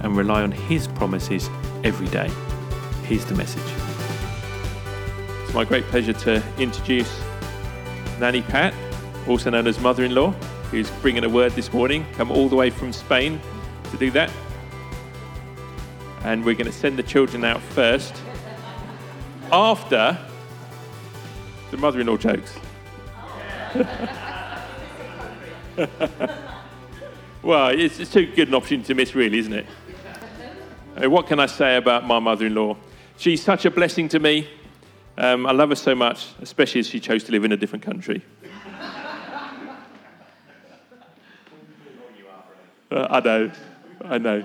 and rely on His promises every day. Here's the message. It's my great pleasure to introduce Nanny Pat, also known as mother in law, who's bringing a word this morning, come all the way from Spain to do that. And we're going to send the children out first after the mother in law jokes. well, it's, it's too good an opportunity to miss, really, isn't it? What can I say about my mother in law? She's such a blessing to me. Um, I love her so much, especially as she chose to live in a different country. Uh, I know, I know.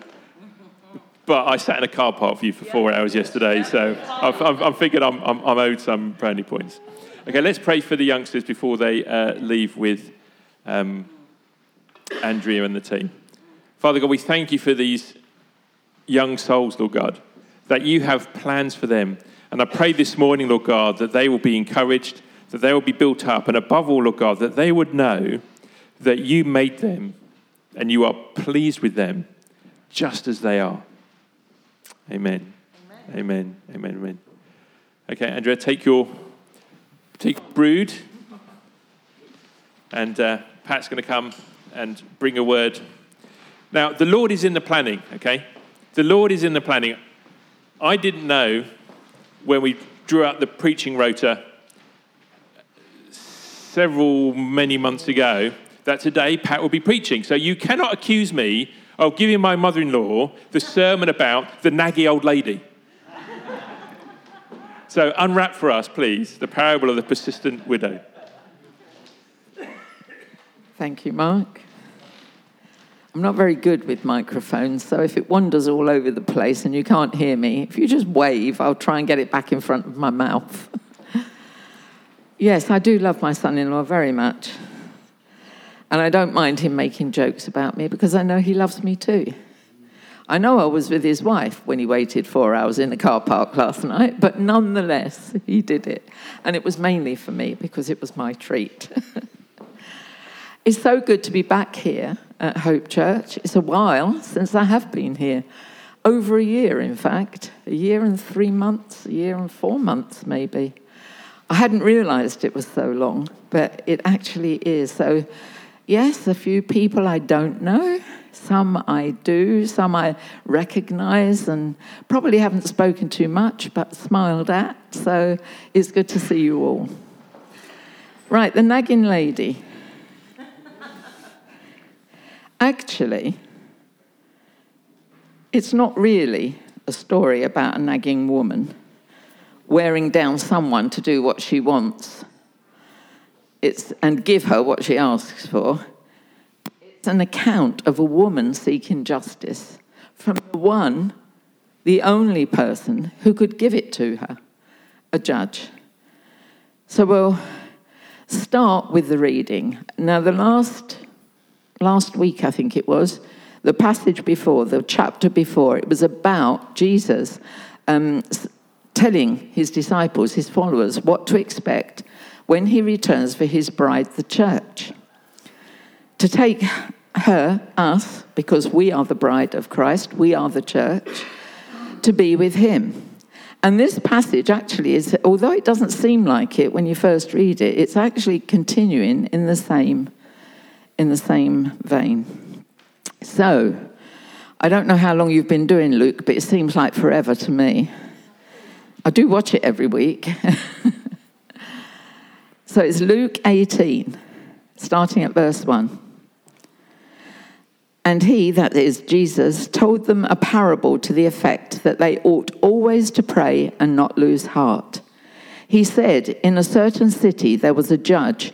But I sat in a car park for you for four hours yesterday, so I'm thinking I'm, I'm, I'm, owed some brownie points. Okay, let's pray for the youngsters before they uh, leave with um, Andrea and the team. Father God, we thank you for these young souls, Lord God, that you have plans for them. And I pray this morning, Lord God, that they will be encouraged, that they will be built up, and above all, Lord God, that they would know that you made them and you are pleased with them just as they are. Amen. Amen. Amen. Amen. Amen. Okay, Andrea, take your take brood, and uh, Pat's going to come and bring a word. Now, the Lord is in the planning. Okay, the Lord is in the planning. I didn't know when we drew out the preaching rota several many months ago that today Pat will be preaching. So you cannot accuse me of giving my mother in law the sermon about the naggy old lady. so unwrap for us, please, the parable of the persistent widow. Thank you, Mark. I'm not very good with microphones, so if it wanders all over the place and you can't hear me, if you just wave, I'll try and get it back in front of my mouth. yes, I do love my son in law very much. And I don't mind him making jokes about me because I know he loves me too. I know I was with his wife when he waited four hours in the car park last night, but nonetheless, he did it. And it was mainly for me because it was my treat. it's so good to be back here at Hope Church. It's a while since I have been here. Over a year, in fact. A year and three months, a year and four months, maybe. I hadn't realized it was so long, but it actually is. So, yes, a few people I don't know. Some I do, some I recognize, and probably haven't spoken too much, but smiled at. So it's good to see you all. Right, the nagging lady. Actually, it's not really a story about a nagging woman wearing down someone to do what she wants it's, and give her what she asks for. It's an account of a woman seeking justice from the one, the only person who could give it to her, a judge. So we'll start with the reading. Now, the last last week, I think it was, the passage before, the chapter before, it was about Jesus um, telling his disciples, his followers, what to expect when he returns for his bride, the church. To take her, us, because we are the bride of Christ, we are the church, to be with him. And this passage actually is, although it doesn't seem like it when you first read it, it's actually continuing in the same in the same vein. So, I don't know how long you've been doing Luke, but it seems like forever to me. I do watch it every week. so it's Luke 18, starting at verse 1. And he, that is Jesus, told them a parable to the effect that they ought always to pray and not lose heart. He said, In a certain city there was a judge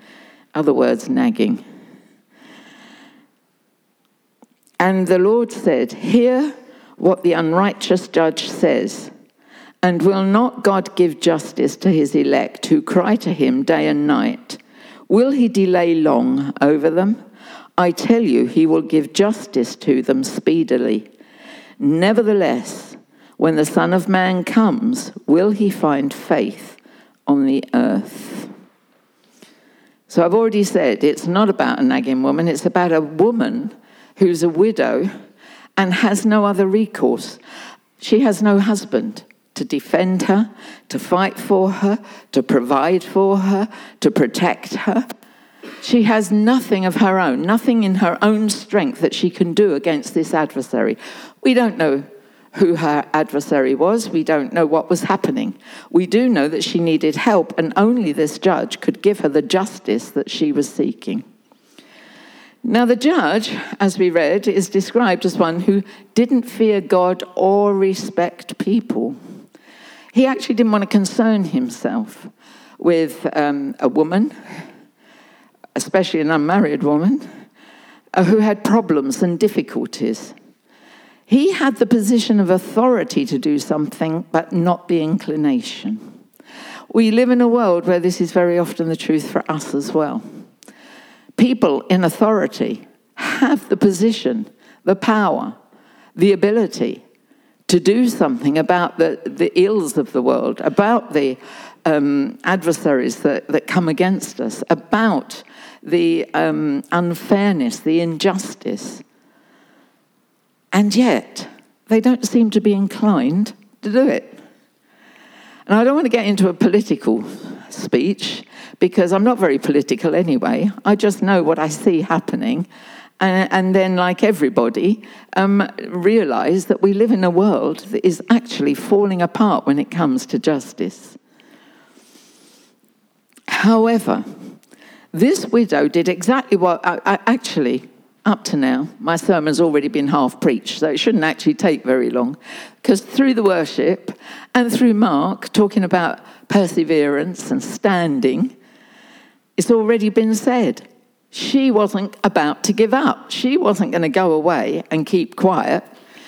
Other words, nagging. And the Lord said, Hear what the unrighteous judge says. And will not God give justice to his elect who cry to him day and night? Will he delay long over them? I tell you, he will give justice to them speedily. Nevertheless, when the Son of Man comes, will he find faith on the earth? So I've already said it's not about a nagging woman, it's about a woman who's a widow and has no other recourse. She has no husband to defend her, to fight for her, to provide for her, to protect her. She has nothing of her own, nothing in her own strength that she can do against this adversary. We don't know who her adversary was. We don't know what was happening. We do know that she needed help, and only this judge could give her the justice that she was seeking. Now, the judge, as we read, is described as one who didn't fear God or respect people. He actually didn't want to concern himself with um, a woman, especially an unmarried woman, uh, who had problems and difficulties. He had the position of authority to do something, but not the inclination. We live in a world where this is very often the truth for us as well people in authority have the position, the power, the ability to do something about the, the ills of the world, about the um, adversaries that, that come against us, about the um, unfairness, the injustice. And yet, they don't seem to be inclined to do it. And I don't want to get into a political speech because I'm not very political anyway. I just know what I see happening. And, and then, like everybody, um, realize that we live in a world that is actually falling apart when it comes to justice. However, this widow did exactly what actually up to now, my sermon's already been half preached, so it shouldn't actually take very long. Because through the worship and through Mark talking about perseverance and standing, it's already been said. She wasn't about to give up. She wasn't going to go away and keep quiet.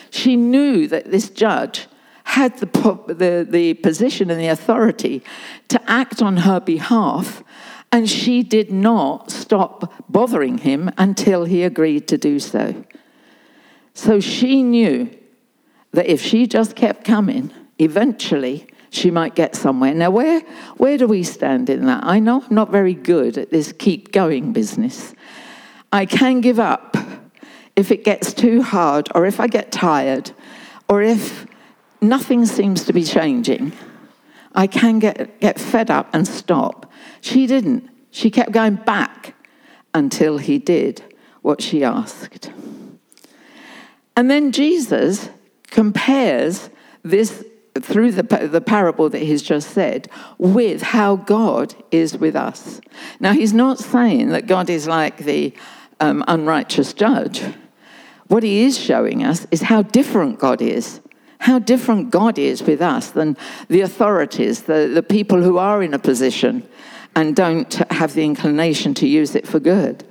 She knew that this judge had the, the, the position and the authority to act on her behalf, and she did not stop bothering him until he agreed to do so. So she knew that if she just kept coming, eventually she might get somewhere. Now, where, where do we stand in that? I know I'm not very good at this keep going business. I can give up if it gets too hard, or if I get tired, or if nothing seems to be changing. I can get, get fed up and stop. She didn't. She kept going back until he did what she asked. And then Jesus compares this through the, the parable that he's just said with how God is with us. Now, he's not saying that God is like the um, unrighteous judge. What he is showing us is how different God is. How different God is with us than the authorities, the, the people who are in a position and don't have the inclination to use it for good.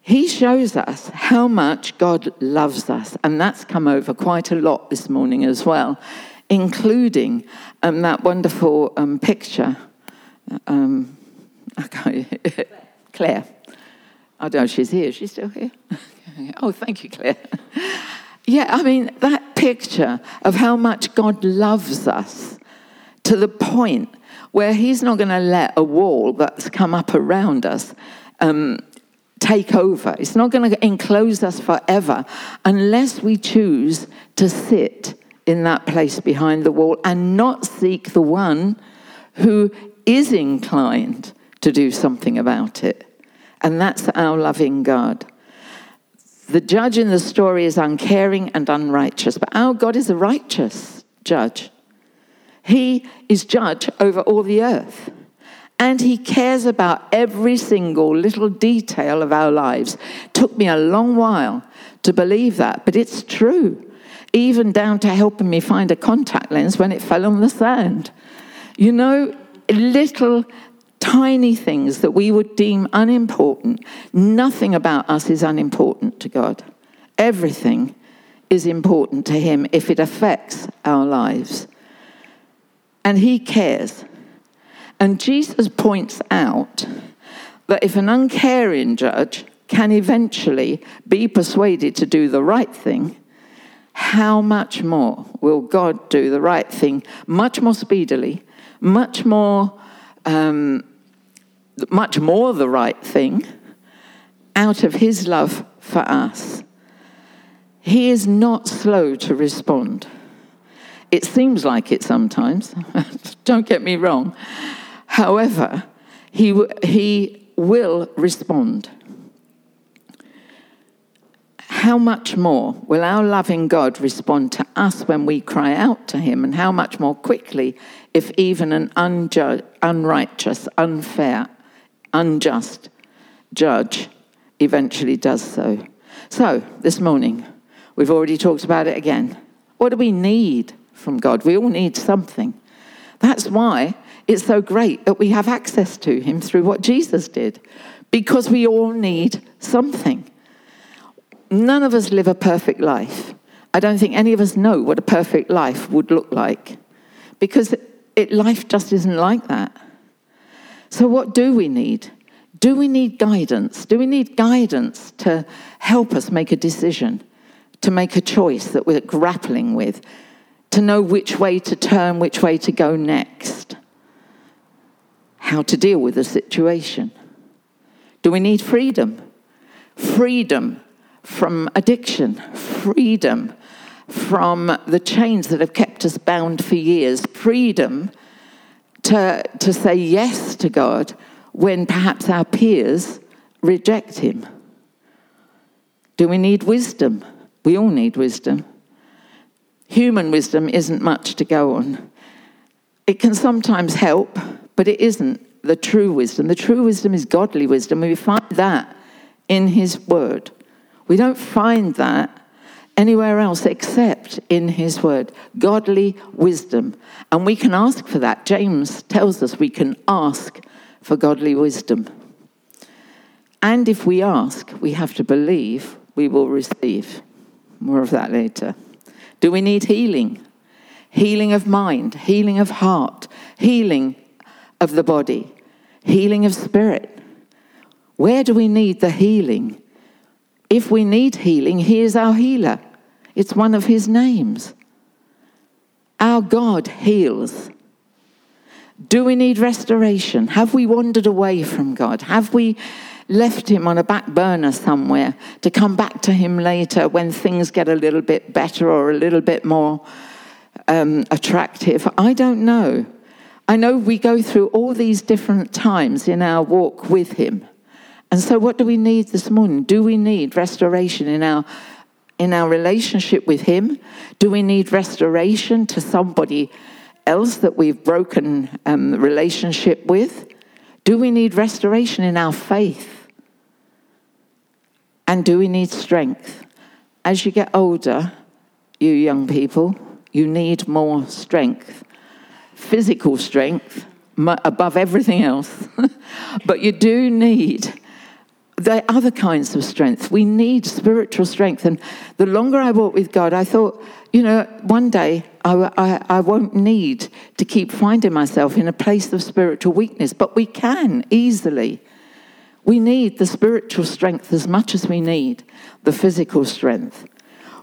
He shows us how much God loves us, and that's come over quite a lot this morning as well including um, that wonderful um, picture. Um, Claire. I don't know, she's here. She's still here? oh, thank you, Claire. yeah, I mean, that picture of how much God loves us to the point where He's not going to let a wall that's come up around us um, take over. It's not going to enclose us forever unless we choose to sit in that place behind the wall and not seek the one who is inclined to do something about it. And that's our loving God. The judge in the story is uncaring and unrighteous, but our God is a righteous judge. He is judge over all the earth. And he cares about every single little detail of our lives. Took me a long while to believe that, but it's true. Even down to helping me find a contact lens when it fell on the sand. You know, little tiny things that we would deem unimportant. Nothing about us is unimportant to God. Everything is important to Him if it affects our lives. And He cares. And Jesus points out that if an uncaring judge can eventually be persuaded to do the right thing, how much more will God do the right thing much more speedily, much more, um, much more the right thing out of His love for us? He is not slow to respond. It seems like it sometimes, don't get me wrong. However, he, he will respond. How much more will our loving God respond to us when we cry out to him, and how much more quickly if even an unrighteous, unfair, unjust judge eventually does so? So, this morning, we've already talked about it again. What do we need from God? We all need something. That's why it's so great that we have access to him through what Jesus did, because we all need something. None of us live a perfect life. I don't think any of us know what a perfect life would look like, because it, life just isn't like that. So, what do we need? Do we need guidance? Do we need guidance to help us make a decision, to make a choice that we're grappling with, to know which way to turn, which way to go next? how to deal with the situation? Do we need freedom? Freedom from addiction, freedom from the chains that have kept us bound for years, freedom to, to say yes to God when perhaps our peers reject Him. Do we need wisdom? We all need wisdom. Human wisdom isn't much to go on. It can sometimes help, but it isn't the true wisdom. The true wisdom is godly wisdom. We find that in His Word. We don't find that anywhere else except in His Word. Godly wisdom. And we can ask for that. James tells us we can ask for godly wisdom. And if we ask, we have to believe we will receive. More of that later. Do we need healing? Healing of mind, healing of heart, healing of the body, healing of spirit. Where do we need the healing? If we need healing, He is our healer. It's one of His names. Our God heals. Do we need restoration? Have we wandered away from God? Have we left Him on a back burner somewhere to come back to Him later when things get a little bit better or a little bit more um, attractive? I don't know. I know we go through all these different times in our walk with Him. And so, what do we need this morning? Do we need restoration in our, in our relationship with Him? Do we need restoration to somebody else that we've broken um, relationship with? Do we need restoration in our faith? And do we need strength? As you get older, you young people, you need more strength physical strength above everything else, but you do need the other kinds of strength. We need spiritual strength. And the longer I walk with God, I thought, you know, one day I, I, I, won't need to keep finding myself in a place of spiritual weakness, but we can easily. We need the spiritual strength as much as we need the physical strength.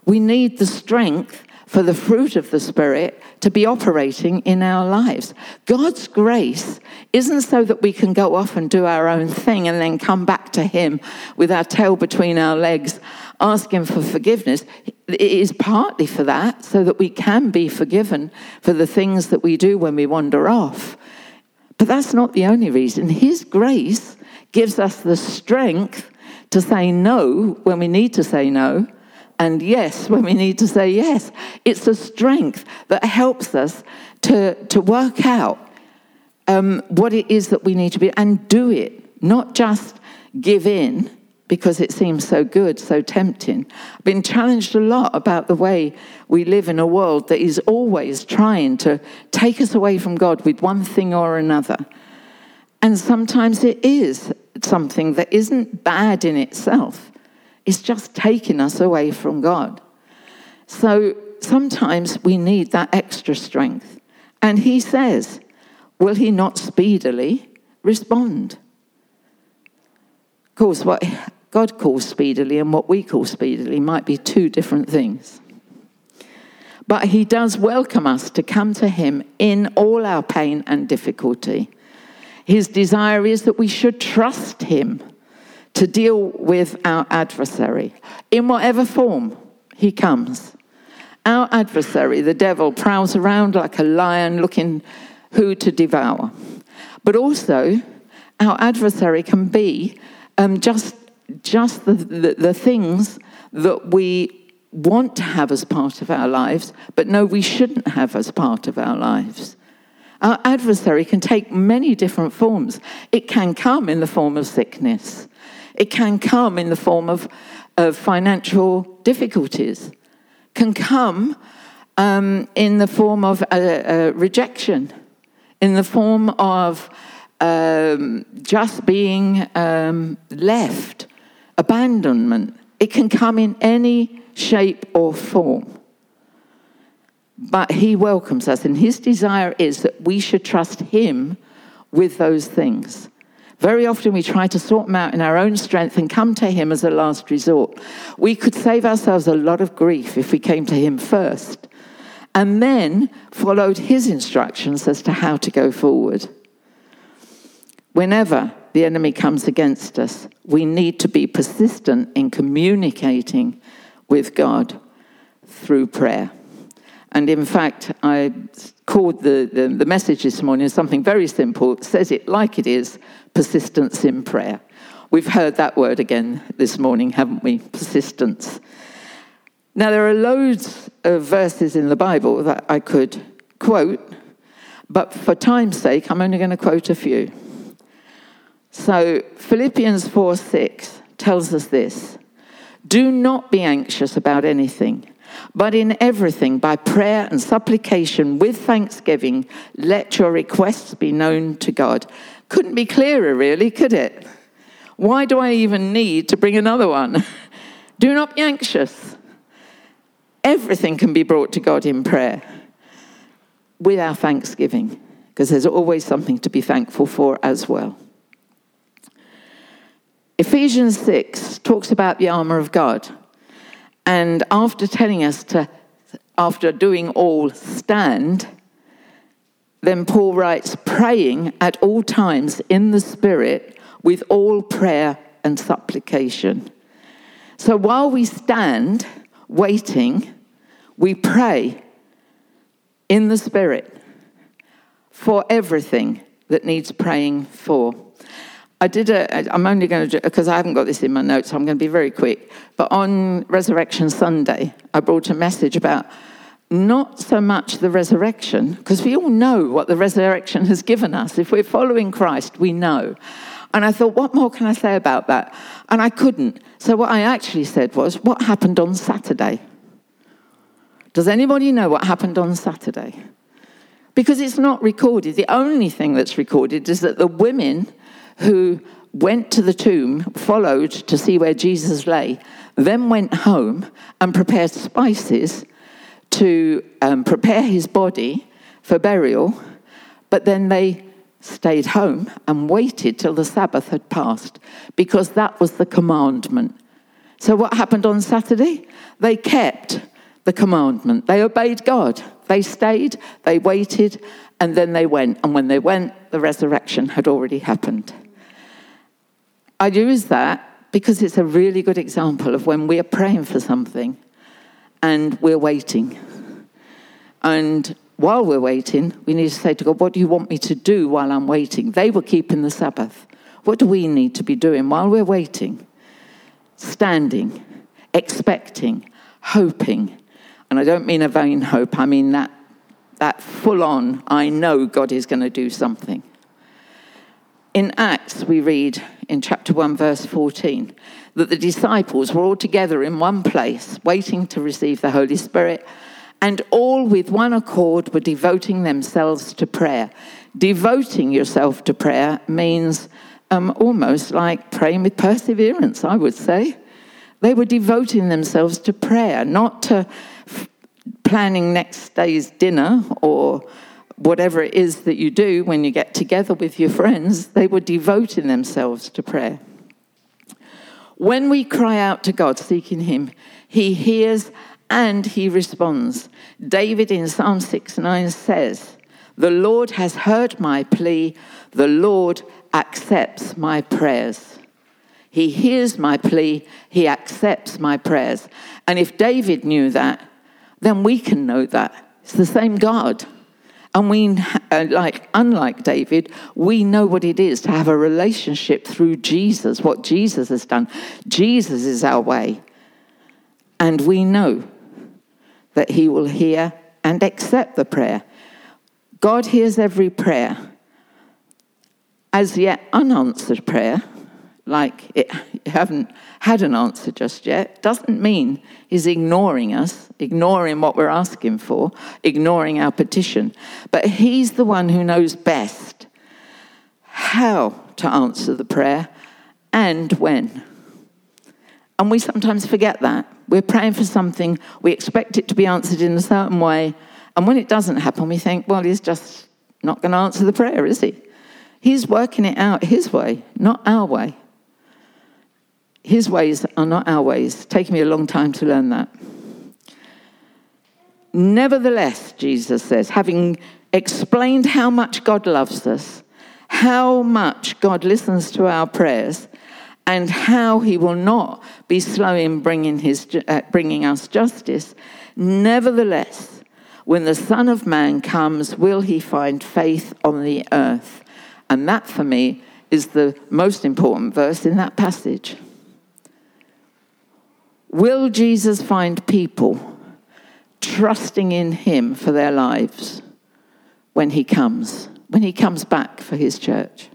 We need the strength for the fruit of the Spirit to be operating in our lives. God's grace isn't so that we can go off and do our own thing and then come back to Him with our tail between our legs, asking for forgiveness. It is partly for that, so that we can be forgiven for the things that we do when we wander off. But that's not the only reason. His grace gives us the strength to say no when we need to say no, and yes when we need to say yes. It's a strength that helps us to, to work out um, what it is that we need to be and do it, not just give in because it seems so good, so tempting. I've been challenged a lot about the way we live in a world that is always trying to take us away from God with one thing or another. And sometimes it is something that isn't bad in itself, it's just taking us away from God. So sometimes we need that extra strength. And he says, Will he not speedily respond? Of course, what God calls speedily and what we call speedily might be two different things. But He does welcome us to come to Him in all our pain and difficulty. His desire is that we should trust Him to deal with our adversary in whatever form he comes. Our adversary, the devil, prowls around like a lion looking who to devour. But also, our adversary can be um, just, just the, the, the things that we want to have as part of our lives, but no, we shouldn't have as part of our lives. Our adversary can take many different forms. It can come in the form of sickness, it can come in the form of, of financial difficulties, can come um, in the form of rejection, in the form of um, just being um, left, abandonment. It can come in any shape or form. But he welcomes us, and his desire is that we should trust him with those things. Very often we try to sort them out in our own strength and come to him as a last resort. We could save ourselves a lot of grief if we came to him first and then followed his instructions as to how to go forward. Whenever the enemy comes against us, we need to be persistent in communicating with God through prayer. And in fact, I called the, the, the, message this morning something very simple. It says it like it is persistence in prayer. We've heard that word again this morning, haven't we? Persistence. Now, there are loads of verses in the Bible that I could quote, but for time's sake, I'm only going to quote a few. So Philippians 4 6 tells us this Do not be anxious about anything, but in everything, by prayer and supplication with thanksgiving, let your requests be known to God. Couldn't be clearer, really, could it? Why do I even need to bring another one? Do not be anxious. Everything can be brought to God in prayer with our thanksgiving, because there's always something to be thankful for as well. Ephesians 6 talks about the armor of God. And after telling us to, after doing all, stand, then Paul writes, praying at all times in the Spirit with all prayer and supplication. So while we stand waiting, we pray in the Spirit for everything that needs praying for. I did a, I'm only going to, do because I haven't got this in my notes, so I'm going to be very quick. But on Resurrection Sunday, I brought a message about not so much the resurrection, because we all know what the resurrection has given us. If we're following Christ, we know. And I thought, what more can I say about that? And I couldn't. So what I actually said was, what happened on Saturday? Does anybody know what happened on Saturday? Because it's not recorded. The only thing that's recorded is that the women who went to the tomb, followed to see where Jesus lay, then went home and prepared spices to um, prepare his body for burial, but then they stayed home and waited till the Sabbath had passed because that was the commandment. So, what happened on Saturday? They kept the commandment, they obeyed God. They stayed, they waited, and then they went. And when they went, the resurrection had already happened. I use that because it's a really good example of when we are praying for something and we're waiting. And while we're waiting, we need to say to God, What do you want me to do while I'm waiting? They were keeping the Sabbath. What do we need to be doing while we're waiting? standing, expecting, hoping. And I don't mean a vain hope, I mean that, that full on, I know God is going to do something. In Acts, we read in chapter 1, verse 14, that the disciples were all together in one place, waiting to receive the Holy Spirit, and all with one accord were devoting themselves to prayer. Devoting yourself to prayer means um, almost like praying with perseverance, I would say. They were devoting themselves to prayer, not to planning next day's dinner or whatever it is that you do when you get together with your friends. They were devoting themselves to prayer. When we cry out to God, seeking Him, He hears and He responds. David in Psalm 6 9 says, The Lord has heard my plea, the Lord accepts my prayers. He hears my plea, He accepts my prayers. And if David knew that, then we can know that. It's the same God. And we, uh, like, unlike David, we know what it is to have a relationship through Jesus, what Jesus has done. Jesus is our way. And we know that he will hear and accept the prayer. God hears every prayer. As yet unanswered prayer, like it, you haven't had an answer just yet, doesn't mean he's ignoring us, ignoring what we're asking for, ignoring our petition. But he's the one who knows best how to answer the prayer and when. And we sometimes forget that. We're praying for something, we expect it to be answered in a certain way, and when it doesn't happen, we think, well, he's just not going to answer the prayer, is he? He's working it out his way, not our way. His ways are not our ways. It's taken me a long time to learn that. Nevertheless, Jesus says, having explained how much God loves us, how much God listens to our prayers, and how he will not be slow in bringing, his, uh, bringing us justice, nevertheless, when the Son of Man comes, will he find faith on the earth? And that, for me, is the most important verse in that passage. Will Jesus find people trusting in him for their lives when he comes, when he comes back for his church?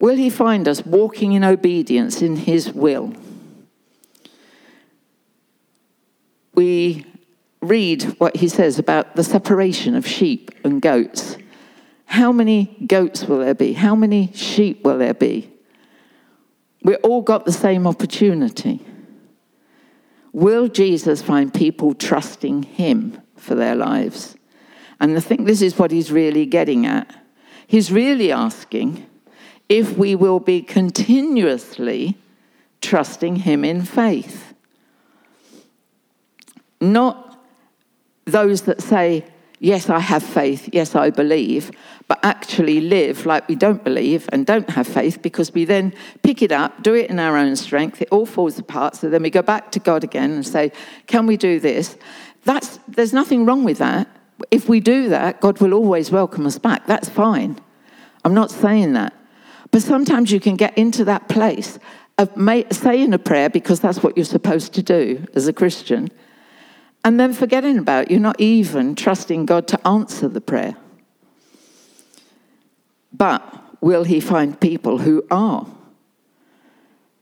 Will he find us walking in obedience in his will? We read what he says about the separation of sheep and goats. How many goats will there be? How many sheep will there be? We all got the same opportunity. Will Jesus find people trusting him for their lives? And I think this is what he's really getting at. He's really asking if we will be continuously trusting him in faith. Not those that say, Yes, I have faith, yes, I believe, but actually live like we don't believe and don't have faith because we then pick it up, do it in our own strength, it all falls apart. So then we go back to God again and say, Can we do this? That's, there's nothing wrong with that. If we do that, God will always welcome us back. That's fine. I'm not saying that. But sometimes you can get into that place of saying a prayer because that's what you're supposed to do as a Christian and then forgetting about you're not even trusting God to answer the prayer. But will He find people who are?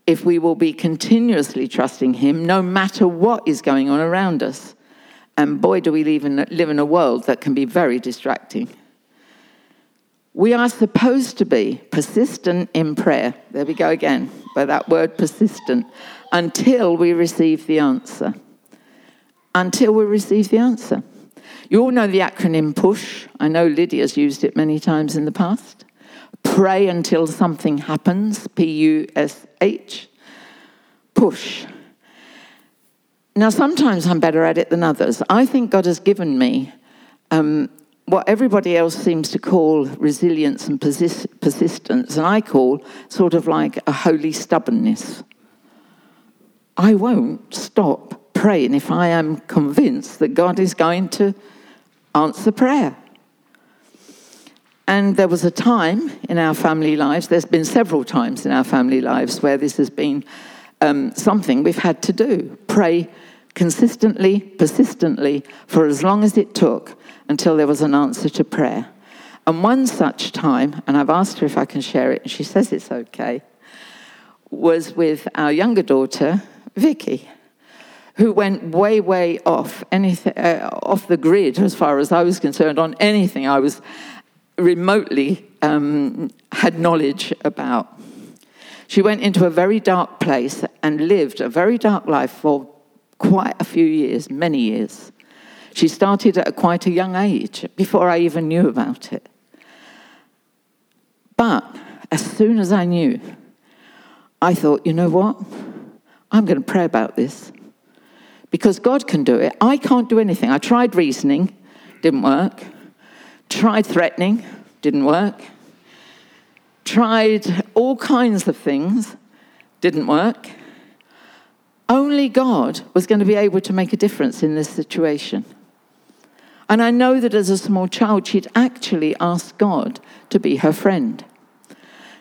If we will be continuously trusting Him, no matter what is going on around us. And boy, do we live in, live in a world that can be very distracting. We are supposed to be persistent in prayer. There we go again, by that word persistent, until we receive the answer until we receive the answer. You all know the acronym PUSH. I know Lydia's used it many times in the past. Pray until something happens, P U S H. Push. Now, sometimes I'm better at it than others. I think God has given me um, what everybody else seems to call resilience and persist- persistence, and I call sort of like a holy stubbornness. I won't stop praying if I am convinced that God is going to answer prayer. And there was a time in our family lives, there's been several times in our family lives where this has been um, something we've had to do. Pray consistently, persistently, for as long as it took until there was an answer to prayer. And one such time, and I've asked her if I can share it, and she says it's okay, was with our younger daughter, Vicky, who went way, way off anything, uh, off the grid as far as I was concerned on anything I was remotely um, had knowledge about. She went into a very dark place and lived a very dark life for quite a few years, many years. She started at quite a young age, before I even knew about it. But as soon as I knew, I thought, you know what? I'm going to pray about this. Because God can do it. I can't do anything. I tried reasoning, didn't work. Tried threatening, didn't work. Tried all kinds of things, didn't work. Only God was going to be able to make a difference in this situation. And I know that as a small child, she'd actually asked God to be her friend.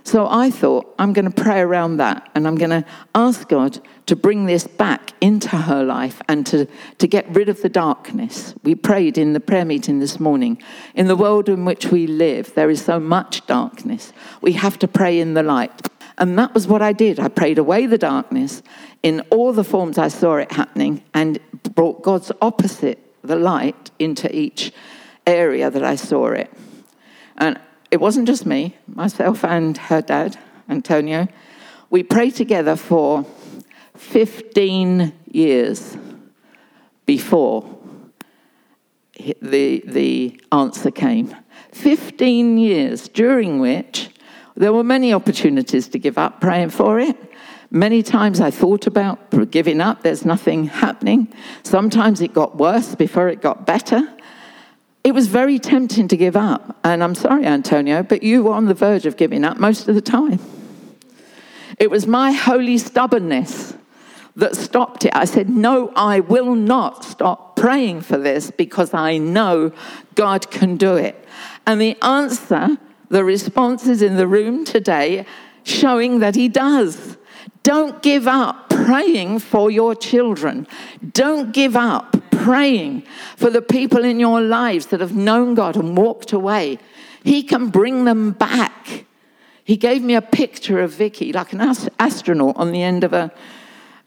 So I thought, I'm going to pray around that and I'm going to ask God to bring this back into her life and to, to get rid of the darkness. We prayed in the prayer meeting this morning. In the world in which we live, there is so much darkness. We have to pray in the light. And that was what I did. I prayed away the darkness in all the forms I saw it happening and brought God's opposite, the light, into each area that I saw it. And it wasn't just me, myself and her dad, Antonio. We prayed together for 15 years before the, the answer came. 15 years during which there were many opportunities to give up praying for it. Many times I thought about giving up, there's nothing happening. Sometimes it got worse before it got better. It was very tempting to give up. And I'm sorry, Antonio, but you were on the verge of giving up most of the time. It was my holy stubbornness that stopped it. I said, No, I will not stop praying for this because I know God can do it. And the answer the responses in the room today showing that he does. Don't give up praying for your children. Don't give up praying for the people in your lives that have known God and walked away. He can bring them back. He gave me a picture of Vicky, like an astronaut on the end of a,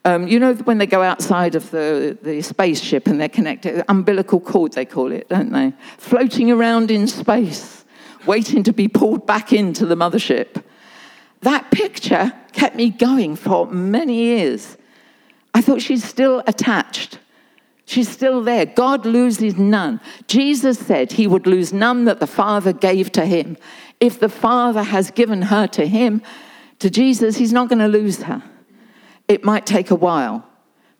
um, you know, when they go outside of the, the spaceship and they're connected, umbilical cord, they call it, don't they? Floating around in space waiting to be pulled back into the mothership. That picture kept me going for many years. I thought she's still attached. She's still there. God loses none. Jesus said he would lose none that the Father gave to him. If the Father has given her to him, to Jesus, he's not going to lose her. It might take a while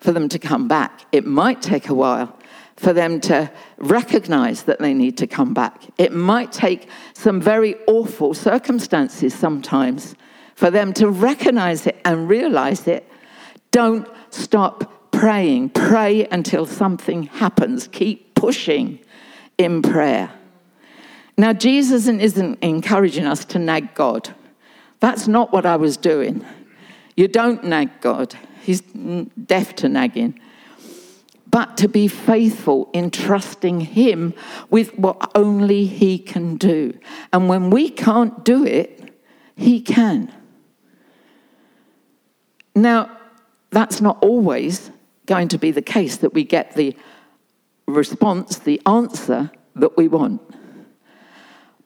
for them to come back. It might take a while for them to recognize that they need to come back. It might take some very awful circumstances sometimes for them to recognize it and realize it. Don't stop praying. Pray until something happens. Keep pushing in prayer. Now, Jesus isn't encouraging us to nag God. That's not what I was doing. You don't nag God, He's deaf to nagging but to be faithful in trusting Him with what only He can do. And when we can't do it, He can. Now, that's not always going to be the case that we get the response, the answer that we want.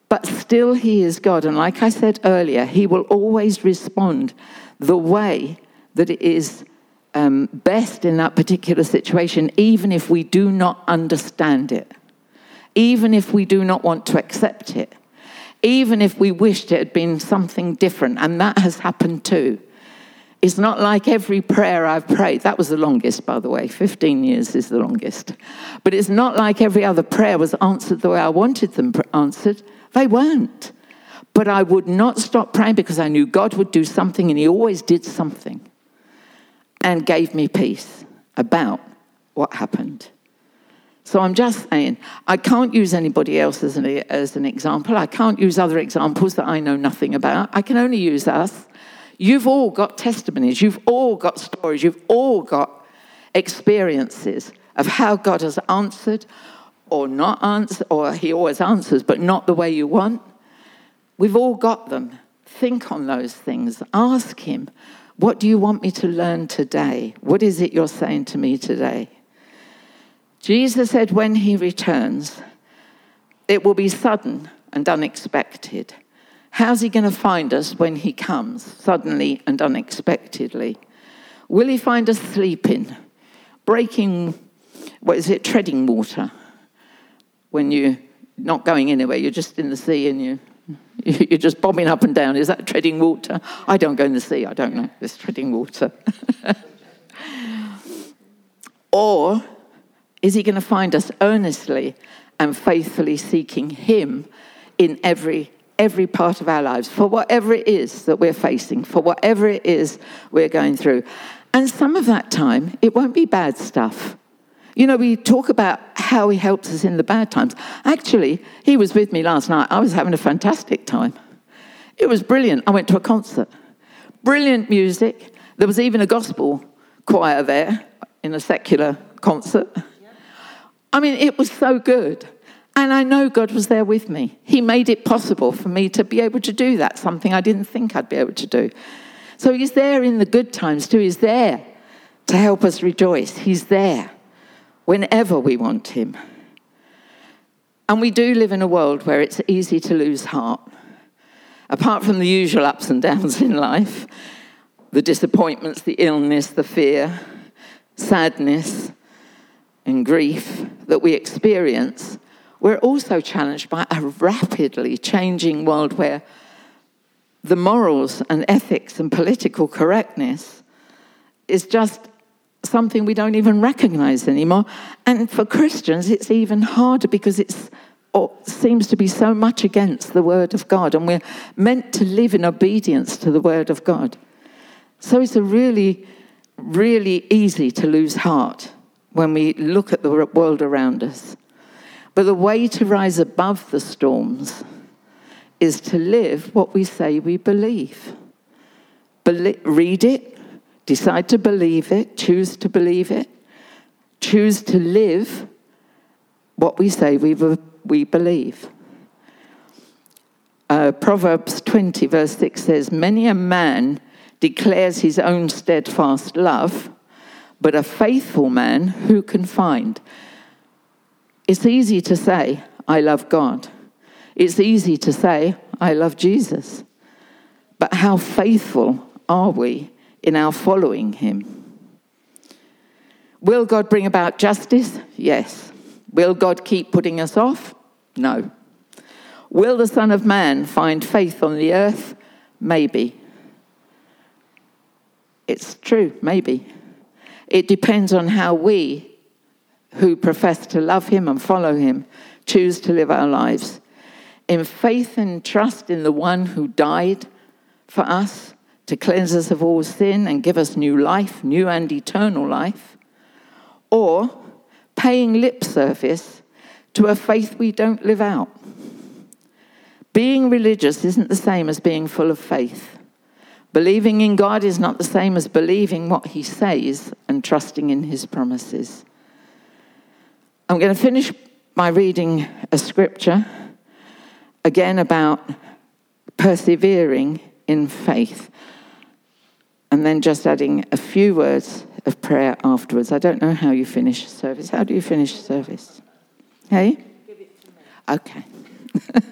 But still, He is God. And like I said earlier, He will always respond the way that it is um, best in that particular situation, even if we do not understand it, even if we do not want to accept it, even if we wished it had been something different, and that has happened too. It's not like every prayer I've prayed, that was the longest, by the way, 15 years is the longest. But it's not like every other prayer was answered the way I wanted them answered. They weren't. But I would not stop praying because I knew God would do something, and He always did something and gave me peace about what happened. So I'm just saying, I can't use anybody else as an, as an example. I can't use other examples that I know nothing about. I can only use us. You've all got testimonies, you've all got stories, you've all got experiences of how God has answered or not answered, or He always answers, but not the way you want. We've all got them. Think on those things. Ask Him, What do you want me to learn today? What is it you're saying to me today? Jesus said, When He returns, it will be sudden and unexpected. How's He going to find us when He comes, suddenly and unexpectedly? Will He find us sleeping, breaking, what is it, treading water? When you're not going anywhere, you're just in the sea and you you're just bobbing up and down. Is that treading water? I don't go in the sea. I don't know. It's treading water. or is he going to find us earnestly and faithfully seeking him in every every part of our lives for whatever it is that we're facing, for whatever it is we're going through. And some of that time, it won't be bad stuff. You know, we talk about how he helps us in the bad times. Actually, he was with me last night. I was having a fantastic time. It was brilliant. I went to a concert. Brilliant music. There was even a gospel choir there in a secular concert. I mean, it was so good. And I know God was there with me. He made it possible for me to be able to do that, something I didn't think I'd be able to do. So He's there in the good times too. He's there to help us rejoice. He's there whenever we want Him. And we do live in a world where it's easy to lose heart. Apart from the usual ups and downs in life, the disappointments, the illness, the fear, sadness, and grief that we experience, we're also challenged by a rapidly changing world where the morals and ethics and political correctness is just something we don't even recognize anymore. And for Christians, it's even harder because it oh, seems to be so much against the Word of God, and we're meant to live in obedience to the Word of God. So it's really, really easy to lose heart when we look at the world around us. But the way to rise above the storms is to live what we say we believe. Bel- read it, Decide to believe it, choose to believe it, choose to live what we say we, we believe. Uh, Proverbs 20, verse 6 says, Many a man declares his own steadfast love, but a faithful man who can find? It's easy to say, I love God. It's easy to say, I love Jesus. But how faithful are we in our following him. Will God bring about justice? Yes. Will God keep putting us off? No. Will the Son of Man find faith on the earth? Maybe. It's true, maybe. It depends on how we, who profess to love him and follow him, choose to live our lives. In faith and trust in the one who died for us to cleanse us of all sin and give us new life, new and eternal life, or paying lip service to a faith we don't live out. Being religious isn't the same as being full of faith. Believing in God is not the same as believing what He says and trusting in His promises. I'm going to finish by reading a scripture again about persevering in faith and then just adding a few words of prayer afterwards. I don't know how you finish service. How do you finish service? Hey? Okay.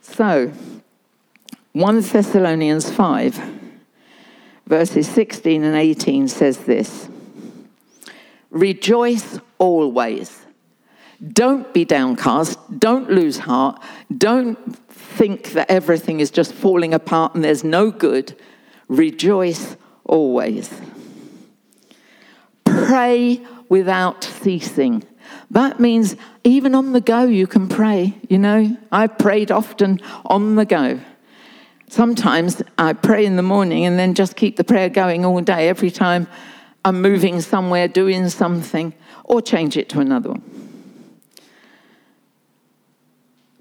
so, 1 Thessalonians 5, verses 16 and 18 says this Rejoice always. Don't be downcast. Don't lose heart. Don't think that everything is just falling apart and there's no good, rejoice always. Pray without ceasing. That means even on the go, you can pray. You know, I've prayed often on the go. Sometimes I pray in the morning and then just keep the prayer going all day every time I'm moving somewhere, doing something, or change it to another one.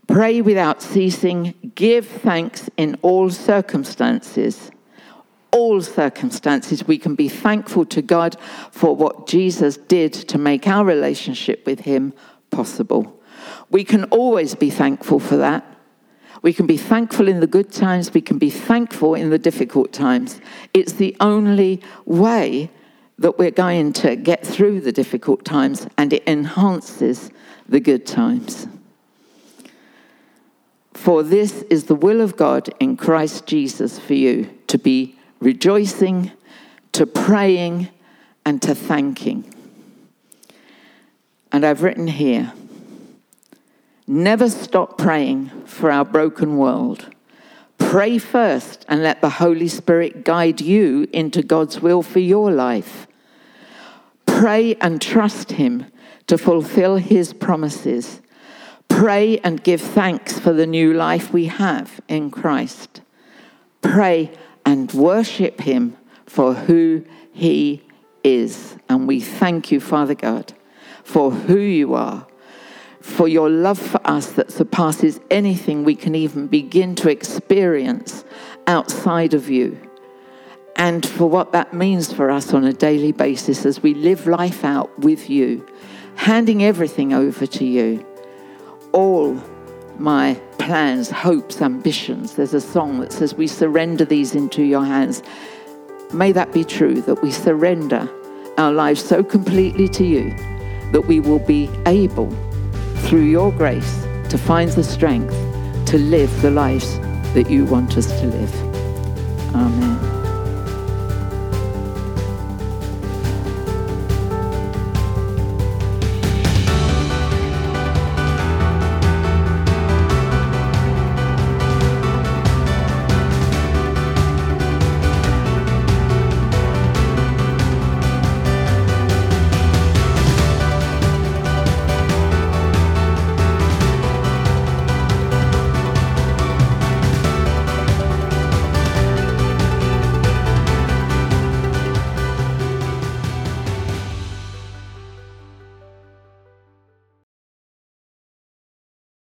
Pray without ceasing. Give thanks in all circumstances. All circumstances, we can be thankful to God for what Jesus did to make our relationship with Him possible. We can always be thankful for that. We can be thankful in the good times, we can be thankful in the difficult times. It's the only way that we're going to get through the difficult times and it enhances the good times. For this is the will of God in Christ Jesus for you to be rejoicing, to praying, and to thanking. And I've written here never stop praying for our broken world. Pray first and let the Holy Spirit guide you into God's will for your life. Pray and trust Him to fulfill His promises Pray and give thanks for the new life we have in Christ. Pray and worship Him for who He is. And we thank you, Father God, for who you are, for your love for us that surpasses anything we can even begin to experience outside of you. And for what that means for us on a daily basis as we live life out with you, handing everything over to you all my plans, hopes, ambitions. There's a song that says, We surrender these into your hands. May that be true, that we surrender our lives so completely to you that we will be able, through your grace, to find the strength to live the lives that you want us to live. Amen.